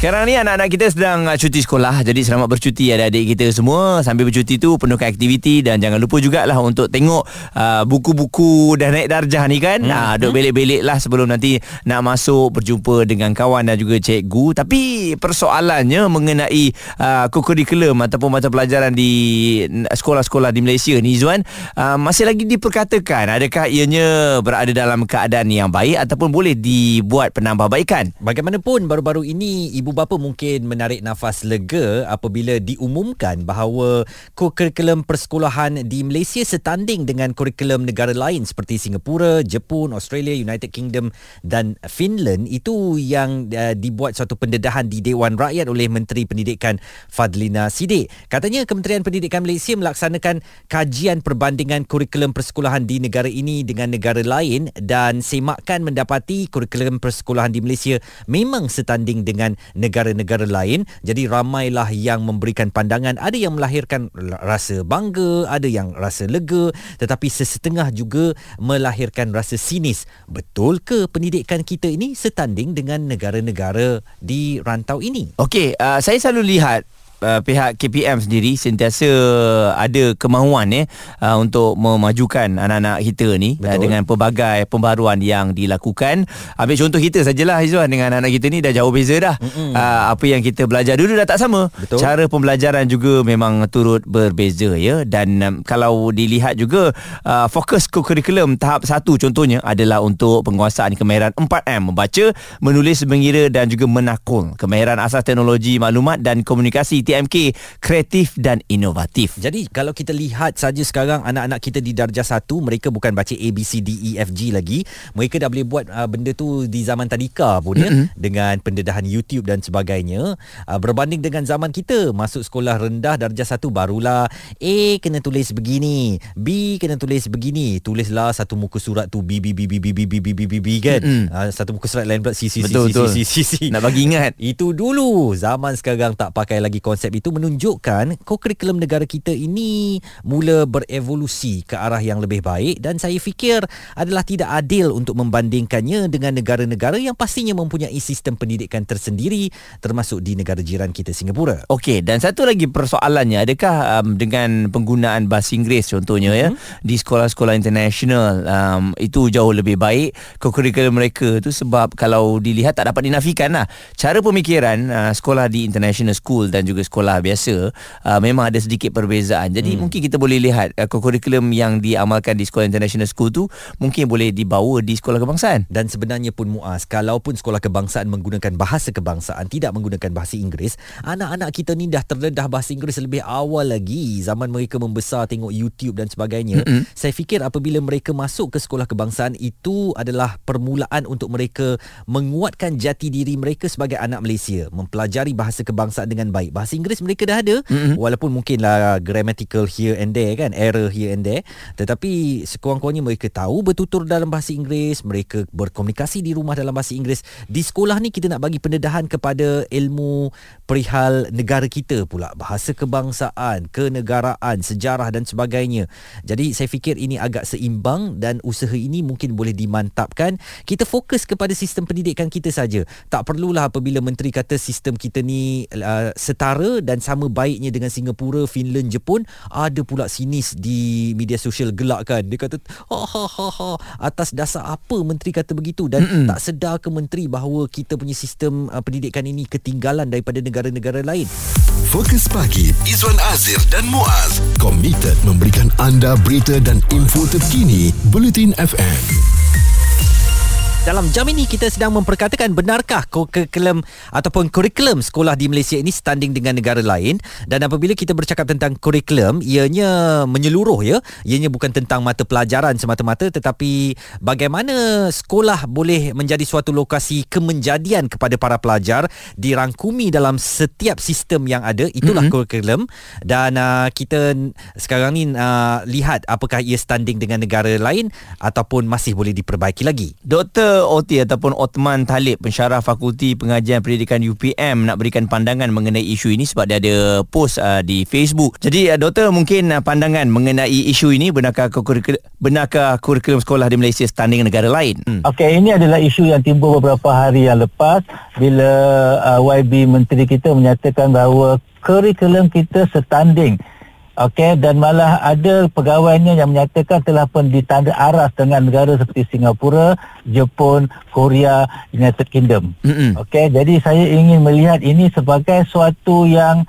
Sekarang ni anak-anak kita sedang uh, cuti sekolah. Jadi selamat bercuti adik-adik kita semua. Sambil bercuti tu penuhkan aktiviti. Dan jangan lupa jugalah untuk tengok uh, Buku-buku dah naik darjah ni kan. Hmm. uh, Duk belik-belik lah sebelum nanti Nak masuk berjumpa dengan kawan dan juga cikgu. Tapi persoalannya mengenai uh, Kurikulum ataupun mata pelajaran di Sekolah-sekolah di Malaysia ni Zuan uh, Masih lagi diperkatakan Adakah ianya berada dalam keadaan yang baik Ataupun boleh dibuat penambahbaikan? Bagaimanapun baru-baru ini Ibu ibu bapa mungkin menarik nafas lega apabila diumumkan bahawa kurikulum persekolahan di Malaysia setanding dengan kurikulum negara lain seperti Singapura, Jepun, Australia, United Kingdom dan Finland itu yang uh, dibuat suatu pendedahan di Dewan Rakyat oleh Menteri Pendidikan Fadlina Sidik. Katanya Kementerian Pendidikan Malaysia melaksanakan kajian perbandingan kurikulum persekolahan di negara ini dengan negara lain dan semakan mendapati kurikulum persekolahan di Malaysia memang setanding dengan negara-negara lain. Jadi ramailah yang memberikan pandangan. Ada yang melahirkan rasa bangga ada yang rasa lega. Tetapi sesetengah juga melahirkan rasa sinis. Betul ke pendidikan kita ini setanding dengan negara-negara di rantau ini? Okey uh, saya selalu lihat uh, pihak KPM sendiri sentiasa ada kemahuan eh uh, untuk memajukan anak-anak kita ni uh, dengan pelbagai pembaruan yang dilakukan. Ambil contoh kita sajalah Izwan dengan anak-anak kita ni dah jauh beza dah. Uh, apa yang kita belajar dulu dah tak sama. Betul. Cara pembelajaran juga memang turut berbeza ya dan um, kalau dilihat juga uh, fokus kurikulum tahap satu contohnya adalah untuk penguasaan kemahiran 4M membaca, menulis, mengira dan juga menakul. Kemahiran asas teknologi maklumat dan komunikasi TMK kreatif dan inovatif. Jadi kalau kita lihat saja sekarang anak-anak kita di darjah 1 mereka bukan baca A B C D E F G lagi. Mereka dah boleh buat uh, benda tu di zaman tadika pun ya mm-hmm. dengan pendedahan YouTube dan sebagainya. Uh, berbanding dengan zaman kita masuk sekolah rendah darjah 1 barulah A kena tulis begini, B kena tulis begini. Tulislah satu muka surat tu B B B B B B B B B B B kan. Mm-hmm. Uh, satu muka surat lain pula C C C C C C C. Nak bagi ingat. Itu dulu. Zaman sekarang tak pakai lagi konsep konsep itu menunjukkan kurikulum negara kita ini mula berevolusi ke arah yang lebih baik dan saya fikir adalah tidak adil untuk membandingkannya dengan negara-negara yang pastinya mempunyai sistem pendidikan tersendiri termasuk di negara jiran kita Singapura. Okey dan satu lagi persoalannya adakah um, dengan penggunaan bahasa Inggeris contohnya mm-hmm. ya mhm. di sekolah-sekolah international um, itu jauh lebih baik kurikulum mereka tu sebab kalau dilihat tak dapat dinafikan lah cara pemikiran uh, sekolah di international school dan juga sekolah biasa uh, memang ada sedikit perbezaan. Jadi hmm. mungkin kita boleh lihat uh, kurikulum yang diamalkan di sekolah international school tu mungkin boleh dibawa di sekolah kebangsaan. Dan sebenarnya pun Muaz, kalaupun sekolah kebangsaan menggunakan bahasa kebangsaan tidak menggunakan bahasa Inggeris, anak-anak kita ni dah terdedah bahasa Inggeris lebih awal lagi zaman mereka membesar tengok YouTube dan sebagainya. Hmm. Saya fikir apabila mereka masuk ke sekolah kebangsaan itu adalah permulaan untuk mereka menguatkan jati diri mereka sebagai anak Malaysia, mempelajari bahasa kebangsaan dengan baik. Bahasa Inggeris mereka dah ada. Mm-hmm. walaupun mungkinlah grammatical here and there kan error here and there. Tetapi sekurang-kurangnya mereka tahu bertutur dalam bahasa Inggeris mereka berkomunikasi di rumah dalam bahasa Inggeris. Di sekolah ni kita nak bagi pendedahan kepada ilmu perihal negara kita pula. Bahasa kebangsaan kenegaraan sejarah dan sebagainya. Jadi saya fikir ini agak seimbang dan usaha ini mungkin boleh dimantapkan. Kita fokus kepada sistem pendidikan kita saja. Tak perlulah apabila menteri kata sistem kita ni uh, setara dan sama baiknya dengan Singapura, Finland, Jepun ada pula sinis di media sosial gelak kan? Dia kata ha ha ha ha atas dasar apa menteri kata begitu? Dan Mm-mm. tak sedar ke menteri bahawa kita punya sistem uh, pendidikan ini ketinggalan daripada negara-negara lain? Fokus pagi Izwan Azir dan Muaz. Komited memberikan anda berita dan info terkini Bulletin FM dalam jam ini kita sedang memperkatakan benarkah kurikulum ataupun kurikulum sekolah di Malaysia ini standing dengan negara lain. Dan apabila kita bercakap tentang kurikulum ianya menyeluruh ya. Ianya bukan tentang mata pelajaran semata-mata tetapi bagaimana sekolah boleh menjadi suatu lokasi kemenjadian kepada para pelajar dirangkumi dalam setiap sistem yang ada. Itulah mm-hmm. kurikulum. Dan uh, kita sekarang ni uh, lihat apakah ia standing dengan negara lain ataupun masih boleh diperbaiki lagi Oti ataupun Otman Talib pensyarah Fakulti Pengajian Pendidikan UPM nak berikan pandangan mengenai isu ini sebab dia ada post uh, di Facebook. Jadi uh, doktor mungkin uh, pandangan mengenai isu ini benarkah kurikulum, benarkah kurikulum sekolah di Malaysia standing negara lain? Hmm. Okey, ini adalah isu yang timbul beberapa hari yang lepas bila uh, YB menteri kita menyatakan bahawa kurikulum kita setanding Okey dan malah ada pegawainya yang menyatakan telah pun ditanda aras dengan negara seperti Singapura, Jepun, Korea, United Kingdom. Mm-hmm. Okey, jadi saya ingin melihat ini sebagai suatu yang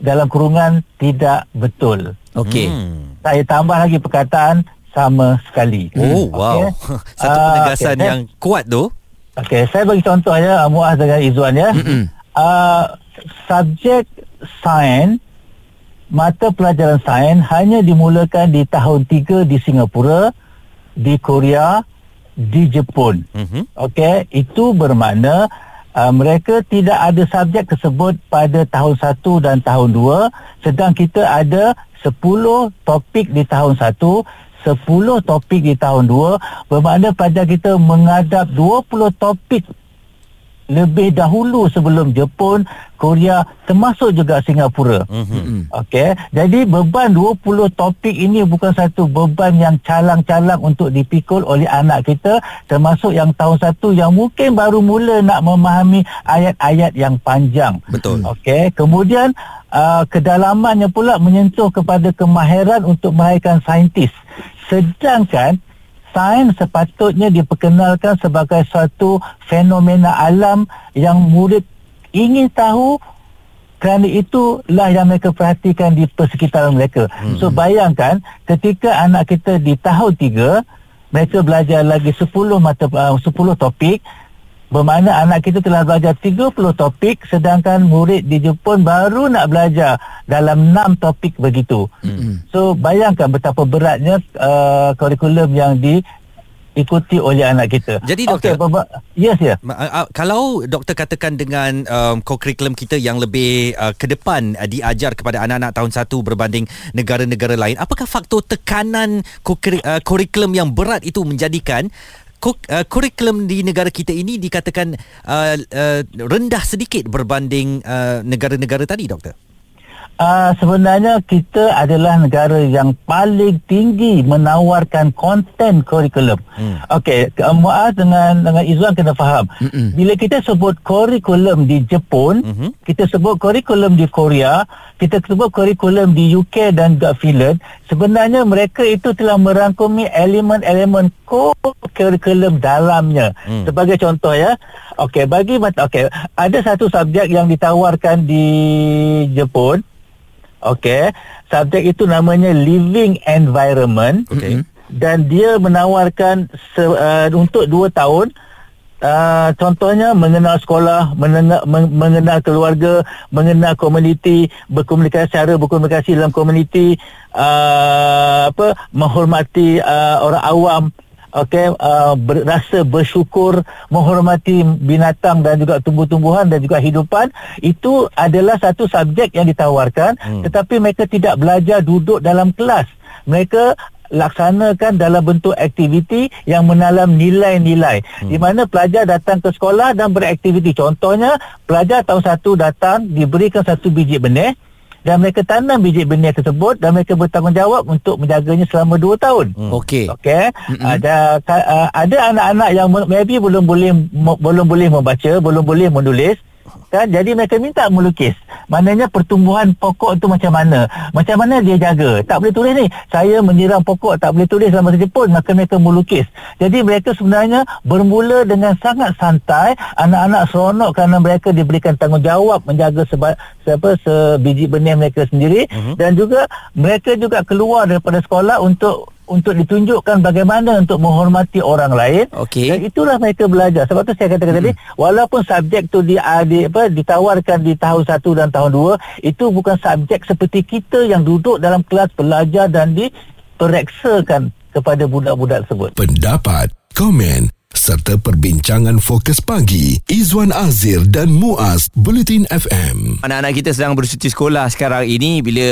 dalam kurungan tidak betul. Okey. Hmm. Saya tambah lagi perkataan sama sekali. Oh, wow. Satu ah, penegasan uh, okay. yang kuat tu. Okey, saya bagi contoh ya Muaz dengan Izwan ya. Mm-hmm. Uh, subjek sains mata pelajaran sains hanya dimulakan di tahun 3 di Singapura, di Korea, di Jepun. Mm-hmm. Okey, itu bermakna uh, mereka tidak ada subjek tersebut pada tahun 1 dan tahun 2, sedang kita ada 10 topik di tahun 1, 10 topik di tahun 2, bermakna pada kita menghadap 20 topik lebih dahulu sebelum Jepun, Korea termasuk juga Singapura. Mm-hmm. Okey, jadi beban 20 topik ini bukan satu beban yang calang-calang untuk dipikul oleh anak kita termasuk yang tahun satu yang mungkin baru mula nak memahami ayat-ayat yang panjang. Betul. Okey, kemudian uh, kedalamannya pula menyentuh kepada kemahiran untuk melahirkan saintis. Sedangkan sains sepatutnya diperkenalkan sebagai suatu fenomena alam yang murid ingin tahu kerana itulah yang mereka perhatikan di persekitaran mereka. Hmm. So bayangkan ketika anak kita di tahun tiga mereka belajar lagi 10 mata uh, 10 topik Bermakna anak kita telah belajar 30 topik sedangkan murid di Jepun baru nak belajar dalam 6 topik begitu. Mm-hmm. So bayangkan betapa beratnya uh, kurikulum yang di ikuti oleh anak kita. Jadi doktor, okay, yes ya. Uh, uh, kalau doktor katakan dengan um, kurikulum kita yang lebih uh, ke depan uh, diajar kepada anak-anak tahun satu berbanding negara-negara lain, apakah faktor tekanan kurikulum uh, yang berat itu menjadikan kurikulum di negara kita ini dikatakan uh, uh, rendah sedikit berbanding uh, negara-negara tadi doktor Uh, sebenarnya kita adalah negara yang paling tinggi menawarkan konten kurikulum. Hmm. Okey, Muaz dengan dengan Izwan kena faham. Mm-mm. Bila kita sebut kurikulum di Jepun, mm-hmm. kita sebut kurikulum di Korea, kita sebut kurikulum di UK dan juga Finland, sebenarnya mereka itu telah merangkumi elemen-elemen kurikulum dalamnya. Mm. Sebagai contoh ya. Okey, bagi okey, ada satu subjek yang ditawarkan di Jepun Okey, subjek itu namanya living environment. Okey. Dan dia menawarkan se, uh, untuk dua tahun uh, contohnya mengenal sekolah, mengenal, mengenal keluarga, mengenal komuniti, berkomunikasi cara berkomunikasi dalam komuniti, uh, apa menghormati uh, orang awam okey uh, rasa bersyukur menghormati binatang dan juga tumbuh-tumbuhan dan juga hidupan itu adalah satu subjek yang ditawarkan hmm. tetapi mereka tidak belajar duduk dalam kelas mereka laksanakan dalam bentuk aktiviti yang menalam nilai-nilai hmm. di mana pelajar datang ke sekolah dan beraktiviti contohnya pelajar tahun satu datang diberikan satu biji benih dan mereka tanam biji benih tersebut dan mereka bertanggungjawab untuk menjaganya selama 2 tahun. Hmm. Okey. Okey. Ada ada anak-anak yang maybe belum boleh belum boleh membaca, belum boleh menulis kan jadi mereka minta melukis. Maknanya pertumbuhan pokok tu macam mana? Macam mana dia jaga? Tak boleh tulis ni. Saya menyiram pokok tak boleh tulis dalam masa pun maka mereka melukis. Jadi mereka sebenarnya bermula dengan sangat santai anak-anak seronok kerana mereka diberikan tanggungjawab menjaga seba, siapa sebiji benih mereka sendiri. Uh-huh. dan juga mereka juga keluar daripada sekolah untuk untuk ditunjukkan bagaimana untuk menghormati orang lain okay. dan itulah mereka belajar sebab tu saya katakan hmm. tadi walaupun subjek tu di, ah, di apa ditawarkan di tahun 1 dan tahun 2 itu bukan subjek seperti kita yang duduk dalam kelas belajar dan dipereksakan kepada budak-budak tersebut pendapat komen serta perbincangan fokus pagi Izwan Azir dan Muaz Bulletin FM. Anak-anak kita sedang bercuti sekolah sekarang ini bila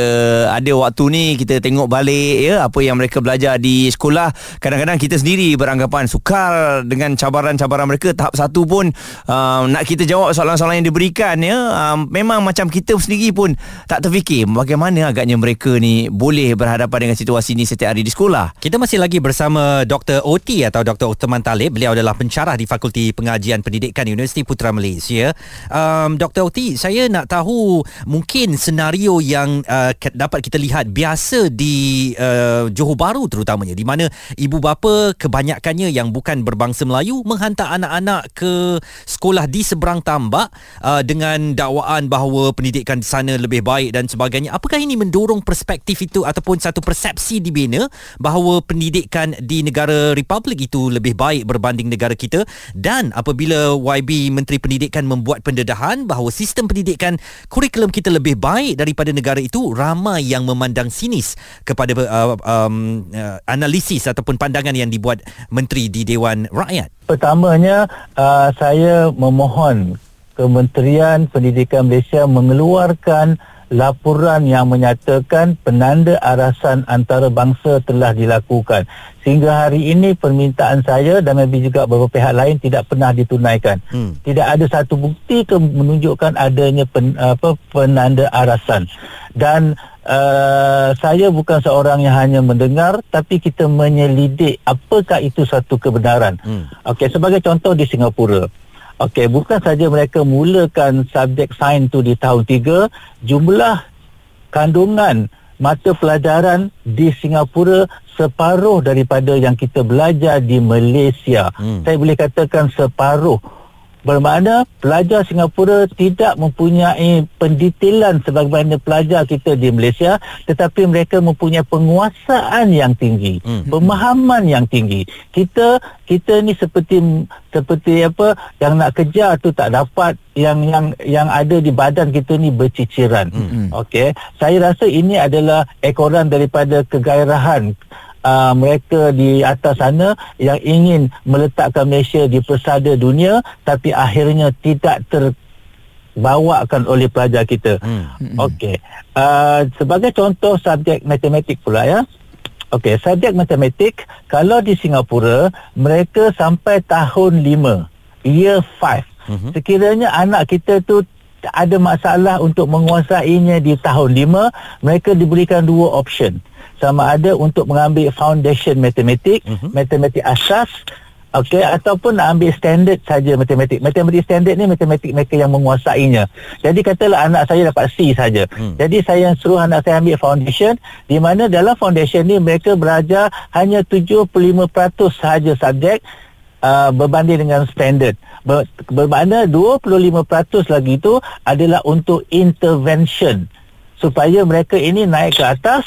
ada waktu ni kita tengok balik ya apa yang mereka belajar di sekolah kadang-kadang kita sendiri beranggapan sukar dengan cabaran-cabaran mereka tahap satu pun uh, nak kita jawab soalan-soalan yang diberikan ya uh, memang macam kita sendiri pun tak terfikir bagaimana agaknya mereka ni boleh berhadapan dengan situasi ni setiap hari di sekolah. Kita masih lagi bersama Dr. OT atau Dr. Uthman Talib. Beliau adalah pencarah di Fakulti Pengajian Pendidikan Universiti Putra Malaysia. Um, Dr. OT, saya nak tahu mungkin senario yang uh, dapat kita lihat biasa di uh, Johor Bahru terutamanya di mana ibu bapa kebanyakannya yang bukan berbangsa Melayu menghantar anak-anak ke sekolah di seberang tambak uh, dengan dakwaan bahawa pendidikan di sana lebih baik dan sebagainya. Apakah ini mendorong perspektif itu ataupun satu persepsi dibina bahawa pendidikan di negara Republik itu lebih baik berbanding negara kita dan apabila YB Menteri Pendidikan membuat pendedahan bahawa sistem pendidikan kurikulum kita lebih baik daripada negara itu ramai yang memandang sinis kepada uh, um, uh, analisis ataupun pandangan yang dibuat menteri di Dewan Rakyat. Pertamanya uh, saya memohon Kementerian Pendidikan Malaysia mengeluarkan laporan yang menyatakan penanda arasan antarabangsa telah dilakukan. Sehingga hari ini permintaan saya dan lebih juga beberapa pihak lain tidak pernah ditunaikan. Hmm. Tidak ada satu bukti ke menunjukkan adanya pen, apa penanda arasan. Dan uh, saya bukan seorang yang hanya mendengar tapi kita menyelidik apakah itu satu kebenaran. Hmm. Okey sebagai contoh di Singapura Okey, bukan saja mereka mulakan subjek sains tu di tahun 3, jumlah kandungan mata pelajaran di Singapura separuh daripada yang kita belajar di Malaysia. Hmm. Saya boleh katakan separuh bermakna pelajar Singapura tidak mempunyai pendetailan sebagaimana pelajar kita di Malaysia tetapi mereka mempunyai penguasaan yang tinggi hmm. pemahaman yang tinggi kita kita ni seperti seperti apa yang nak kejar tu tak dapat yang yang yang ada di badan kita ni berciciran hmm. okey saya rasa ini adalah ekoran daripada kegairahan uh, mereka di atas sana yang ingin meletakkan Malaysia di persada dunia tapi akhirnya tidak terbawakan oleh pelajar kita. Hmm. Okey. Uh, sebagai contoh subjek matematik pula ya. Okey, subjek matematik kalau di Singapura mereka sampai tahun 5, year 5. Mm-hmm. Sekiranya anak kita tu ada masalah untuk menguasainya di tahun 5, mereka diberikan dua option sama ada untuk mengambil foundation matematik, uh-huh. matematik asas okey ataupun nak ambil standard saja matematik. Matematik standard ni matematik mereka yang menguasainya. Jadi katalah anak saya dapat C saja. Hmm. Jadi saya suruh anak saya ambil foundation di mana dalam foundation ni mereka belajar hanya 75% sahaja subjek Uh, berbanding dengan standard Ber, bermakna 25% lagi itu adalah untuk intervention supaya mereka ini naik ke atas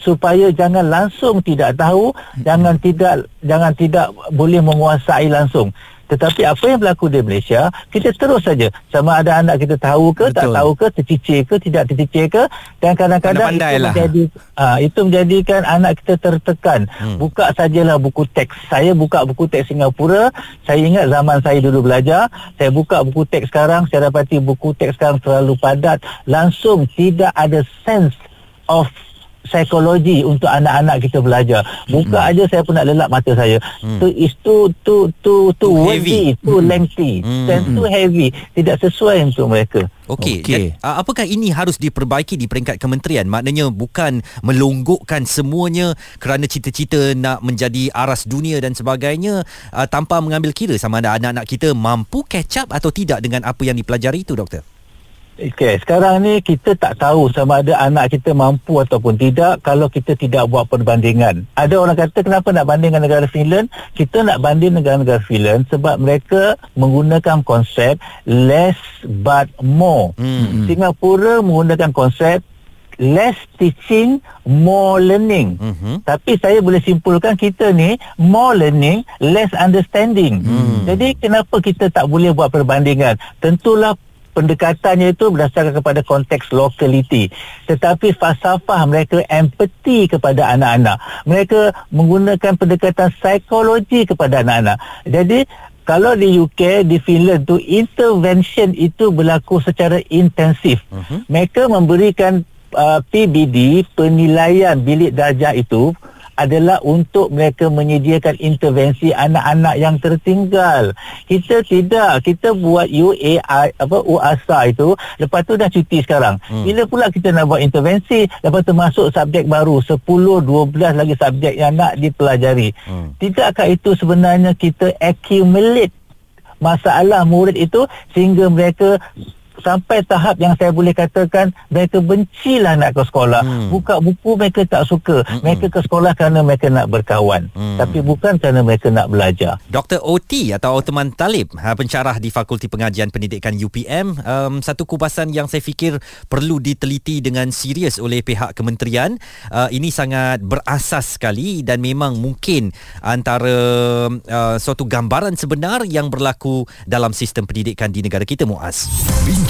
supaya jangan langsung tidak tahu hmm. jangan tidak jangan tidak boleh menguasai langsung tetapi apa yang berlaku di Malaysia kita terus saja sama ada anak kita tahu ke Betul. tak tahu ke tercicir ke tidak tercicir ke dan kadang-kadang itu lah. menjadi uh, itu menjadikan anak kita tertekan hmm. buka sajalah buku teks saya buka buku teks Singapura saya ingat zaman saya dulu belajar saya buka buku teks sekarang saya dapati buku teks sekarang terlalu padat langsung tidak ada sense of psikologi untuk anak-anak kita belajar. Buka hmm. aja saya pun nak lelap mata saya. Hmm. So is too too too too, too heavy, too hmm. lengthy, hmm. and too heavy. Tidak sesuai untuk mereka. Okey. Okay. Uh, apakah ini harus diperbaiki di peringkat kementerian? Maknanya bukan melonggokkan semuanya kerana cita-cita nak menjadi aras dunia dan sebagainya uh, tanpa mengambil kira sama ada anak-anak kita mampu catch up atau tidak dengan apa yang dipelajari itu doktor. Okay, sekarang ni kita tak tahu sama ada anak kita mampu ataupun tidak kalau kita tidak buat perbandingan. Ada orang kata kenapa nak bandingkan negara Finland? Kita nak banding negara-negara Finland sebab mereka menggunakan konsep less but more. Hmm. Singapura menggunakan konsep less teaching, more learning. Mm-hmm. Tapi saya boleh simpulkan kita ni more learning, less understanding. Mm. Jadi kenapa kita tak boleh buat perbandingan? Tentulah pendekatannya itu berdasarkan kepada konteks lokaliti. Tetapi falsafah mereka empati kepada anak-anak. Mereka menggunakan pendekatan psikologi kepada anak-anak. Jadi kalau di UK di Finland tu intervention itu berlaku secara intensif. Uh-huh. mereka memberikan uh, PBD penilaian bilik darjah itu adalah untuk mereka menyediakan intervensi anak-anak yang tertinggal. Kita tidak, kita buat UAI apa UASA itu lepas tu dah cuti sekarang. Hmm. Bila pula kita nak buat intervensi, lepas tu masuk subjek baru 10 12 lagi subjek yang nak dipelajari. Hmm. Tidakkah itu sebenarnya kita accumulate masalah murid itu sehingga mereka sampai tahap yang saya boleh katakan mereka bencilah nak ke sekolah hmm. buka buku mereka tak suka hmm. mereka ke sekolah kerana mereka nak berkawan hmm. tapi bukan kerana mereka nak belajar Dr. OT atau Othman Talib ha, pencarah di Fakulti Pengajian Pendidikan UPM um, satu kupasan yang saya fikir perlu diteliti dengan serius oleh pihak kementerian uh, ini sangat berasas sekali dan memang mungkin antara uh, suatu gambaran sebenar yang berlaku dalam sistem pendidikan di negara kita Muaz bincang,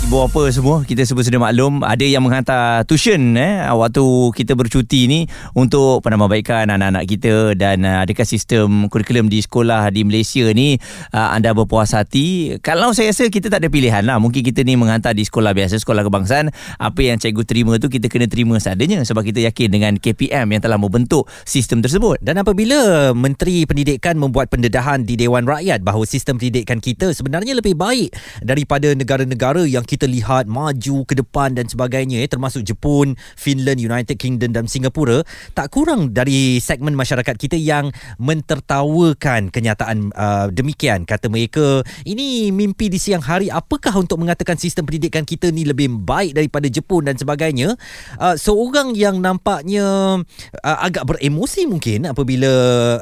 Ibu apa semua kita semua sudah maklum ada yang menghantar tuition eh waktu kita bercuti ni untuk penambahbaikan anak-anak kita dan uh, adakah sistem kurikulum di sekolah di Malaysia ni uh, anda berpuas hati? Kalau saya rasa kita tak ada pilihan lah. Mungkin kita ni menghantar di sekolah biasa sekolah kebangsaan. Apa yang cikgu terima tu kita kena terima seadanya sebab kita yakin dengan KPM yang telah membentuk sistem tersebut. Dan apabila Menteri Pendidikan membuat pendedahan di Dewan Rakyat bahawa sistem pendidikan kita sebenarnya lebih baik daripada negara-negara yang kita lihat maju ke depan dan sebagainya eh, termasuk Jepun, Finland, United Kingdom dan Singapura tak kurang dari segmen masyarakat kita yang mentertawakan kenyataan uh, demikian kata mereka. Ini mimpi di siang hari apakah untuk mengatakan sistem pendidikan kita ni lebih baik daripada Jepun dan sebagainya? Uh, seorang yang nampaknya uh, agak beremosi mungkin apabila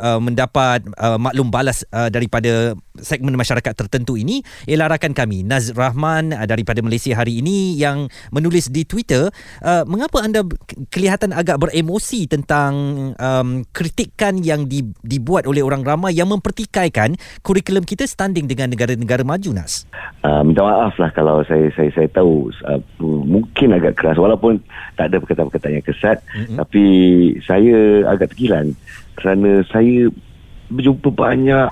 uh, mendapat uh, maklum balas uh, daripada segmen masyarakat tertentu ini ialah rakan kami Naz Rahman uh, daripada Malaysia hari ini yang menulis di Twitter uh, mengapa anda kelihatan agak beremosi tentang um, kritikan yang di, dibuat oleh orang ramai yang mempertikaikan kurikulum kita standing dengan negara-negara maju Nas uh, minta maaf lah kalau saya saya saya tahu uh, mungkin agak keras walaupun tak ada perkataan-perkataan yang kesat mm-hmm. tapi saya agak tergilan kerana saya berjumpa banyak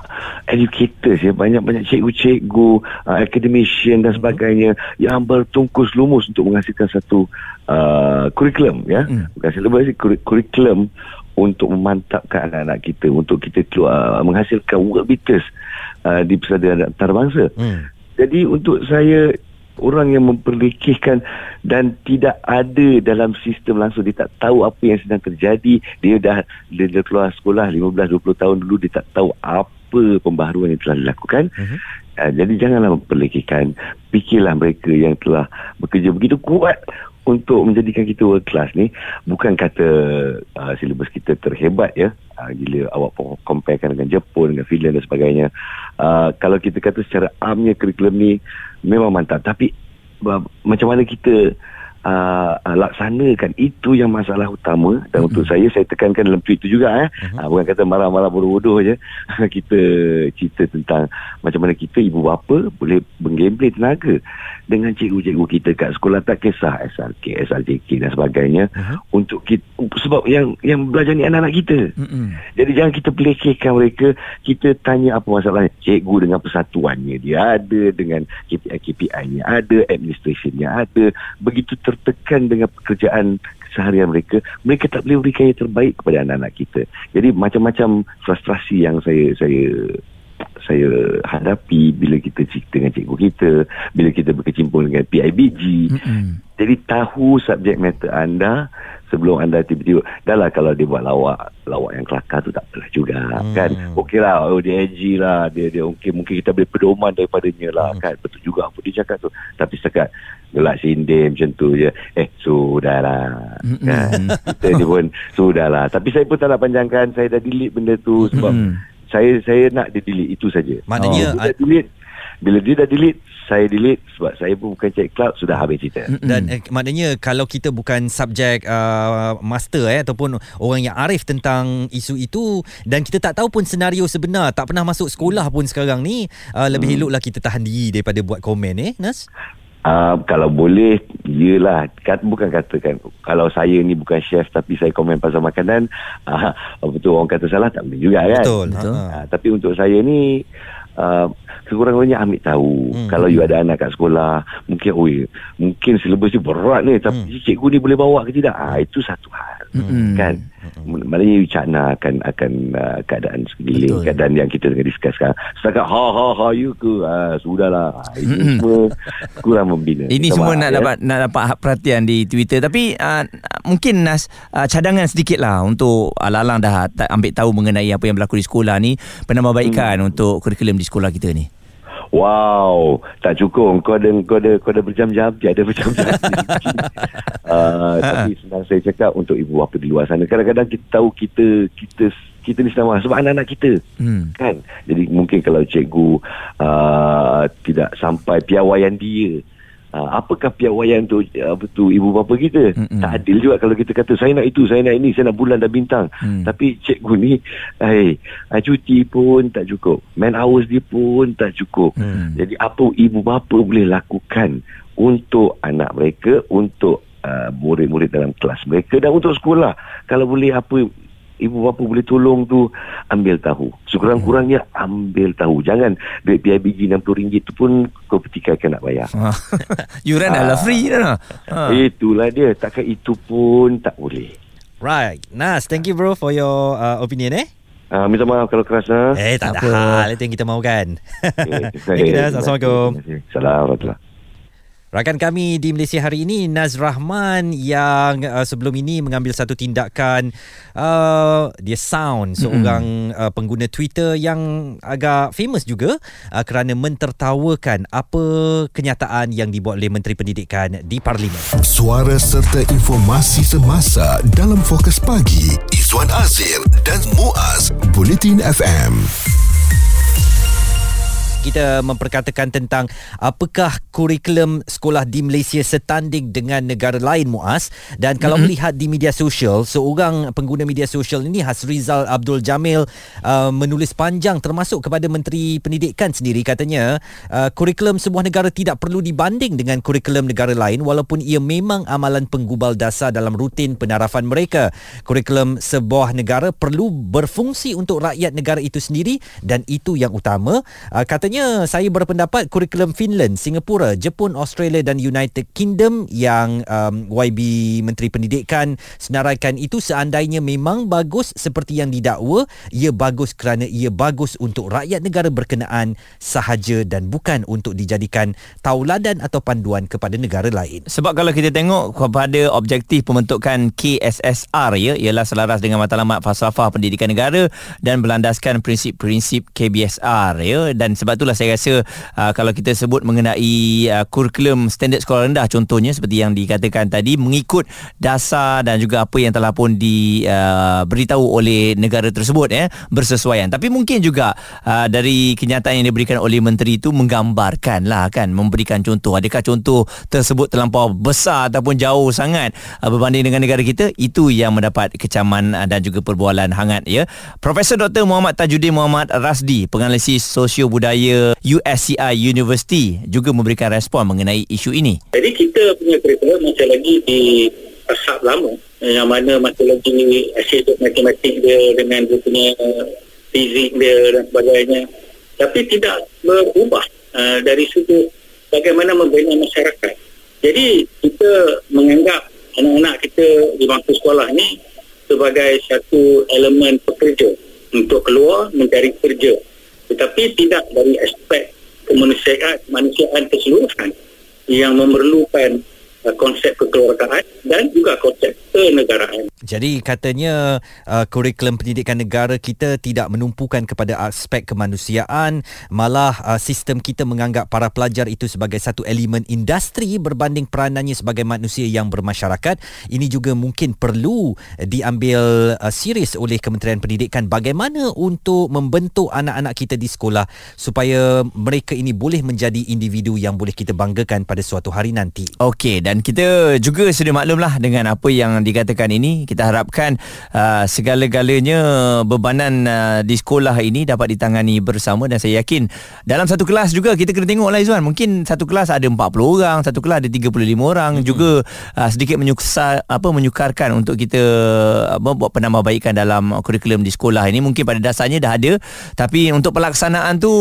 educators ya banyak-banyak cikgu-cikgu uh, academician dan sebagainya yang bertungkus lumus untuk menghasilkan satu uh, kurikulum ya hmm. bukan selepas kurikulum untuk memantapkan anak-anak kita untuk kita keluar uh, menghasilkan world beaters uh, di persatuan antarabangsa hmm. jadi untuk saya orang yang memperlekehkan dan tidak ada dalam sistem langsung. Dia tak tahu apa yang sedang terjadi. Dia dah dia, dia keluar sekolah 15 20 tahun dulu dia tak tahu apa pembaharuan yang telah dilakukan. Uh-huh. uh, jadi janganlah memperlekehkan fikirlah mereka yang telah bekerja begitu kuat untuk menjadikan kita world class ni. Bukan kata uh, silibus kita terhebat ya. Uh, gila awak comparekan dengan Jepun dengan Finland dan sebagainya. Uh, kalau kita kata secara amnya kurikulum ni memang mantap. Tapi macam mana kita uh, uh, laksanakan itu yang masalah utama dan mm-hmm. untuk saya saya tekankan dalam tweet itu juga eh mm-hmm. uh, bukan kata marah-marah bodoh-bodoh je kita cerita tentang macam mana kita ibu bapa boleh menggambling tenaga dengan cikgu-cikgu kita kat sekolah tak kisah SRK, SRJK dan sebagainya uh-huh. untuk kita sebab yang yang belajar ni anak-anak kita. Uh-uh. Jadi jangan kita pelekehkan mereka, kita tanya apa masalahnya. Cikgu dengan persatuannya dia ada, dengan KPI-KPI-nya ada, administrationnya ada. Begitu tertekan dengan pekerjaan seharian mereka, mereka tak boleh berikan yang terbaik kepada anak-anak kita. Jadi macam-macam frustrasi yang saya saya saya hadapi bila kita cerita dengan cikgu kita, bila kita berkecimpung dengan PIBG. Mm-hmm. Jadi tahu subjek matter anda sebelum anda tiba-tiba dah lah kalau dia buat lawak lawak yang kelakar tu tak apalah juga mm. kan okey lah oh, dia edgy lah dia, dia okay, mungkin kita boleh pedoman daripadanya lah mm. kan betul juga apa dia cakap tu tapi setakat gelak sindir macam tu je. Eh sudahlah. Mm kan? Kita pun sudahlah. Tapi saya pun tak nak panjangkan saya dah delete benda tu sebab mm saya saya nak dia delete itu saja. Maknanya oh, dia delete bila dia dah delete saya delete sebab saya pun bukan cek cloud sudah habis cerita. Dan eh, maknanya kalau kita bukan subjek uh, master eh ataupun orang yang arif tentang isu itu dan kita tak tahu pun senario sebenar, tak pernah masuk sekolah pun sekarang ni, uh, lebih Hmm. eloklah kita tahan diri daripada buat komen eh, Nas? Uh, kalau boleh Yelah kat, Bukan katakan Kalau saya ni bukan chef Tapi saya komen pasal makanan uh, Betul orang kata salah Tak boleh juga kan Betul. Betul. Uh, tapi untuk saya ni uh, Kekurang-kurangnya ambil tahu Hmm. Kalau you ada anak kat sekolah Mungkin oi, Mungkin silibus ni berat ni Tapi Hmm. cikgu ni boleh bawa ke tidak ah, Itu satu hal Hmm. Kan Maknanya you cakna akan, akan uh, Keadaan sekeliling Betul. Keadaan yang kita tengah discuss sekarang Setakat ha ha ha you ke ah, Sudahlah Ah, Ini Mm-mm. semua Kurang membina Ini Minta semua nak ya. dapat nak dapat perhatian di Twitter tapi uh, mungkin Nas uh, cadangan sedikit lah untuk alang-alang dah tak ambil tahu mengenai apa yang berlaku di sekolah ni penambahbaikan hmm. untuk kurikulum di sekolah kita ni. Wow, tak cukup. Kau ada kau ada kau ada berjam-jam, dia ada berjam-jam. uh, tapi senang saya cakap untuk ibu bapa di luar sana. Kadang-kadang kita tahu kita kita kita ni senang sebab anak-anak kita. Hmm. Kan? Jadi mungkin kalau cikgu uh, tidak sampai piawaian dia Uh, apakah piawaian untuk uh, apa tu ibu bapa kita Mm-mm. tak adil juga kalau kita kata saya nak itu saya nak ini saya nak bulan dan bintang Mm. tapi cikgu ni eh uh, cuti pun tak cukup man hours dia pun tak cukup Hmm. jadi apa ibu bapa boleh lakukan untuk anak mereka, untuk uh, murid-murid dalam kelas mereka dan untuk sekolah. Kalau boleh apa ibu bapa boleh tolong tu ambil tahu. Sekurang-kurangnya ambil tahu. Jangan duit PIBG RM60 tu pun kau petikaikan nak bayar. Yuran lah free dah. Ha. Itulah dia. Takkan itu pun tak boleh. Right. Nas, thank you bro for your uh, opinion eh. Uh, minta maaf kalau keras. Eh, tak, Tak ada apa. hal. Itu yang kita mahukan. Okay. Thank you, Nas. Assalamualaikum. Assalamualaikum. Rakan kami di Malaysia hari ini Naz Rahman yang uh, sebelum ini mengambil satu tindakan uh, dia sound seorang uh, pengguna Twitter yang agak famous juga uh, kerana mentertawakan apa kenyataan yang dibuat oleh Menteri Pendidikan di Parlimen. Suara serta informasi semasa dalam fokus pagi Izwan Azir dan Muaz Bulletin FM. Kita memperkatakan tentang apakah kurikulum sekolah di Malaysia setanding dengan negara lain Muaz. Dan kalau mm-hmm. melihat di media sosial seorang pengguna media sosial ini Hasrizal Abdul Jamil uh, menulis panjang termasuk kepada Menteri Pendidikan sendiri. Katanya uh, kurikulum sebuah negara tidak perlu dibanding dengan kurikulum negara lain walaupun ia memang amalan penggubal dasar dalam rutin penarafan mereka. Kurikulum sebuah negara perlu berfungsi untuk rakyat negara itu sendiri dan itu yang utama. Uh, katanya saya berpendapat kurikulum Finland, Singapura, Jepun, Australia dan United Kingdom yang um, YB Menteri Pendidikan senaraikan itu seandainya memang bagus seperti yang didakwa, ia bagus kerana ia bagus untuk rakyat negara berkenaan sahaja dan bukan untuk dijadikan tauladan atau panduan kepada negara lain. Sebab kalau kita tengok kepada objektif pembentukan KSSR ya ialah selaras dengan matlamat falsafah pendidikan negara dan berlandaskan prinsip-prinsip KBSR ya dan sebab itulah saya rasa uh, kalau kita sebut mengenai uh, kurikulum standard sekolah rendah contohnya seperti yang dikatakan tadi mengikut dasar dan juga apa yang telah pun diberitahu uh, oleh negara tersebut ya bersesuaian. Tapi mungkin juga uh, dari kenyataan yang diberikan oleh menteri itu menggambarkan lah kan memberikan contoh. Adakah contoh tersebut terlampau besar ataupun jauh sangat uh, berbanding dengan negara kita? Itu yang mendapat kecaman uh, dan juga perbualan hangat ya. Profesor Dr Muhammad Tajuddin Muhammad Rasdi penganalisis sosio budaya USCI University juga memberikan respon mengenai isu ini. Jadi kita punya kurikulum masih lagi di tahap lama eh, yang mana masih lagi asyik matematik dia dengan dia punya uh, fizik dia dan sebagainya. Tapi tidak berubah uh, dari sudut bagaimana membina masyarakat. Jadi kita menganggap anak-anak kita di bangku sekolah ni sebagai satu elemen pekerja untuk keluar mencari kerja tetapi tidak dari aspek kemanusiaan kemanusiaan keseluruhan yang memerlukan uh, konsep kekeluargaan dan juga konsep kenegaraan. Jadi katanya uh, kurikulum pendidikan negara kita tidak menumpukan kepada aspek kemanusiaan, malah uh, sistem kita menganggap para pelajar itu sebagai satu elemen industri berbanding peranannya sebagai manusia yang bermasyarakat. Ini juga mungkin perlu diambil uh, serius oleh Kementerian Pendidikan bagaimana untuk membentuk anak-anak kita di sekolah supaya mereka ini boleh menjadi individu yang boleh kita banggakan pada suatu hari nanti. Okey dan kita juga sudah maklumlah dengan apa yang dikatakan ini. Kita harapkan uh, segala-galanya bebanan uh, di sekolah ini dapat ditangani bersama. Dan saya yakin dalam satu kelas juga kita kena tengoklah Izwan mungkin satu kelas ada 40 orang satu kelas ada 35 orang. Hmm. juga uh, sedikit menyukar apa menyukarkan untuk kita uh, buat penambahbaikan dalam kurikulum di sekolah ini. Mungkin pada dasarnya dah ada. Tapi untuk pelaksanaan tu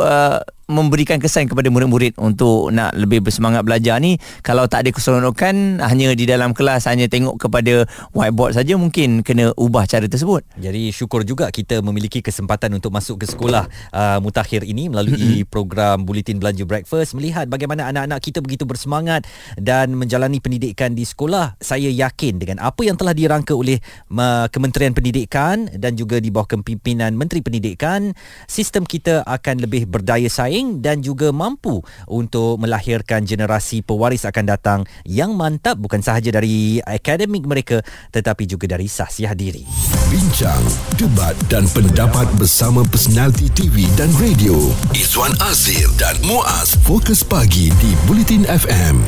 uh, memberikan kesan kepada murid-murid untuk nak lebih bersemangat belajar ni. Kalau tak ada keseronokan hanya di dalam kelas hanya tengok kepada whiteboard saja mungkin kena ubah cara tersebut. Jadi syukur juga kita memiliki kesempatan untuk masuk ke sekolah uh, mutakhir ini melalui program Bulletin Belanja Breakfast. Melihat bagaimana anak-anak kita begitu bersemangat dan menjalani pendidikan di sekolah saya yakin dengan apa yang telah dirangka oleh uh, Kementerian Pendidikan dan juga di bawah kepimpinan Menteri Pendidikan sistem kita akan lebih berdaya saing bersaing dan juga mampu untuk melahirkan generasi pewaris akan datang yang mantap bukan sahaja dari akademik mereka tetapi juga dari sahsiah diri. Bincang, debat dan pendapat bersama personaliti TV dan radio Izwan Azir dan Muaz Fokus Pagi di Bulletin FM.